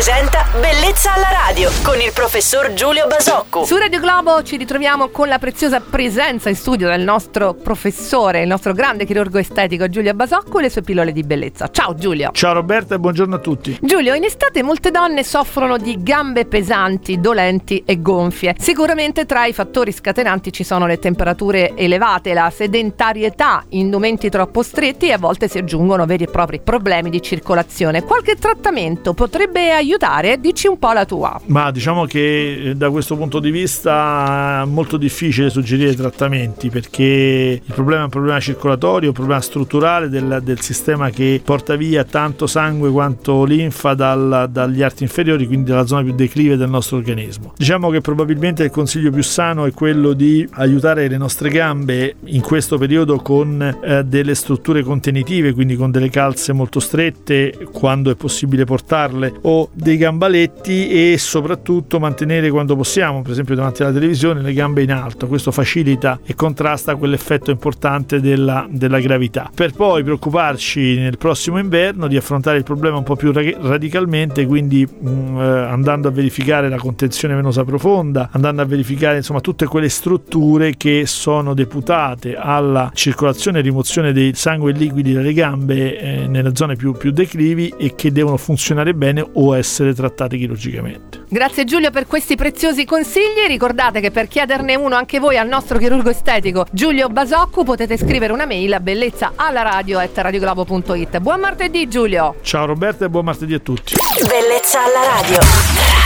presenta Bellezza alla radio con il professor Giulio Basocco. Su Radio Globo ci ritroviamo con la preziosa presenza in studio del nostro professore, il nostro grande chirurgo estetico Giulio Basocco e le sue pillole di bellezza. Ciao Giulio. Ciao Roberta e buongiorno a tutti. Giulio, in estate molte donne soffrono di gambe pesanti, dolenti e gonfie. Sicuramente tra i fattori scatenanti ci sono le temperature elevate, la sedentarietà, indumenti troppo stretti e a volte si aggiungono veri e propri problemi di circolazione. Qualche trattamento potrebbe aiutare? Dici un po' la tua. Ma diciamo che eh, da questo punto di vista è molto difficile suggerire trattamenti perché il problema è un problema circolatorio, un problema strutturale del, del sistema che porta via tanto sangue quanto linfa dal, dagli arti inferiori, quindi dalla zona più declive del nostro organismo. Diciamo che probabilmente il consiglio più sano è quello di aiutare le nostre gambe in questo periodo con eh, delle strutture contenitive, quindi con delle calze molto strette quando è possibile portarle o dei gambaletti e soprattutto mantenere quando possiamo, per esempio davanti alla televisione, le gambe in alto. Questo facilita e contrasta quell'effetto importante della, della gravità. Per poi preoccuparci nel prossimo inverno di affrontare il problema un po' più radicalmente, quindi mh, mm, eh, andando a verificare la contenzione venosa profonda, andando a verificare insomma tutte quelle strutture che sono deputate alla circolazione e rimozione dei sangue liquidi dalle gambe eh, nelle zone più, più declivi e che devono funzionare bene o essere trattate chirurgicamente. Grazie Giulio per questi preziosi consigli. Ricordate che per chiederne uno anche voi al nostro chirurgo estetico Giulio Basocco potete scrivere una mail a bellezza alla radio at radioglobo.it. Buon martedì Giulio. Ciao Roberta e buon martedì a tutti. Bellezza alla radio.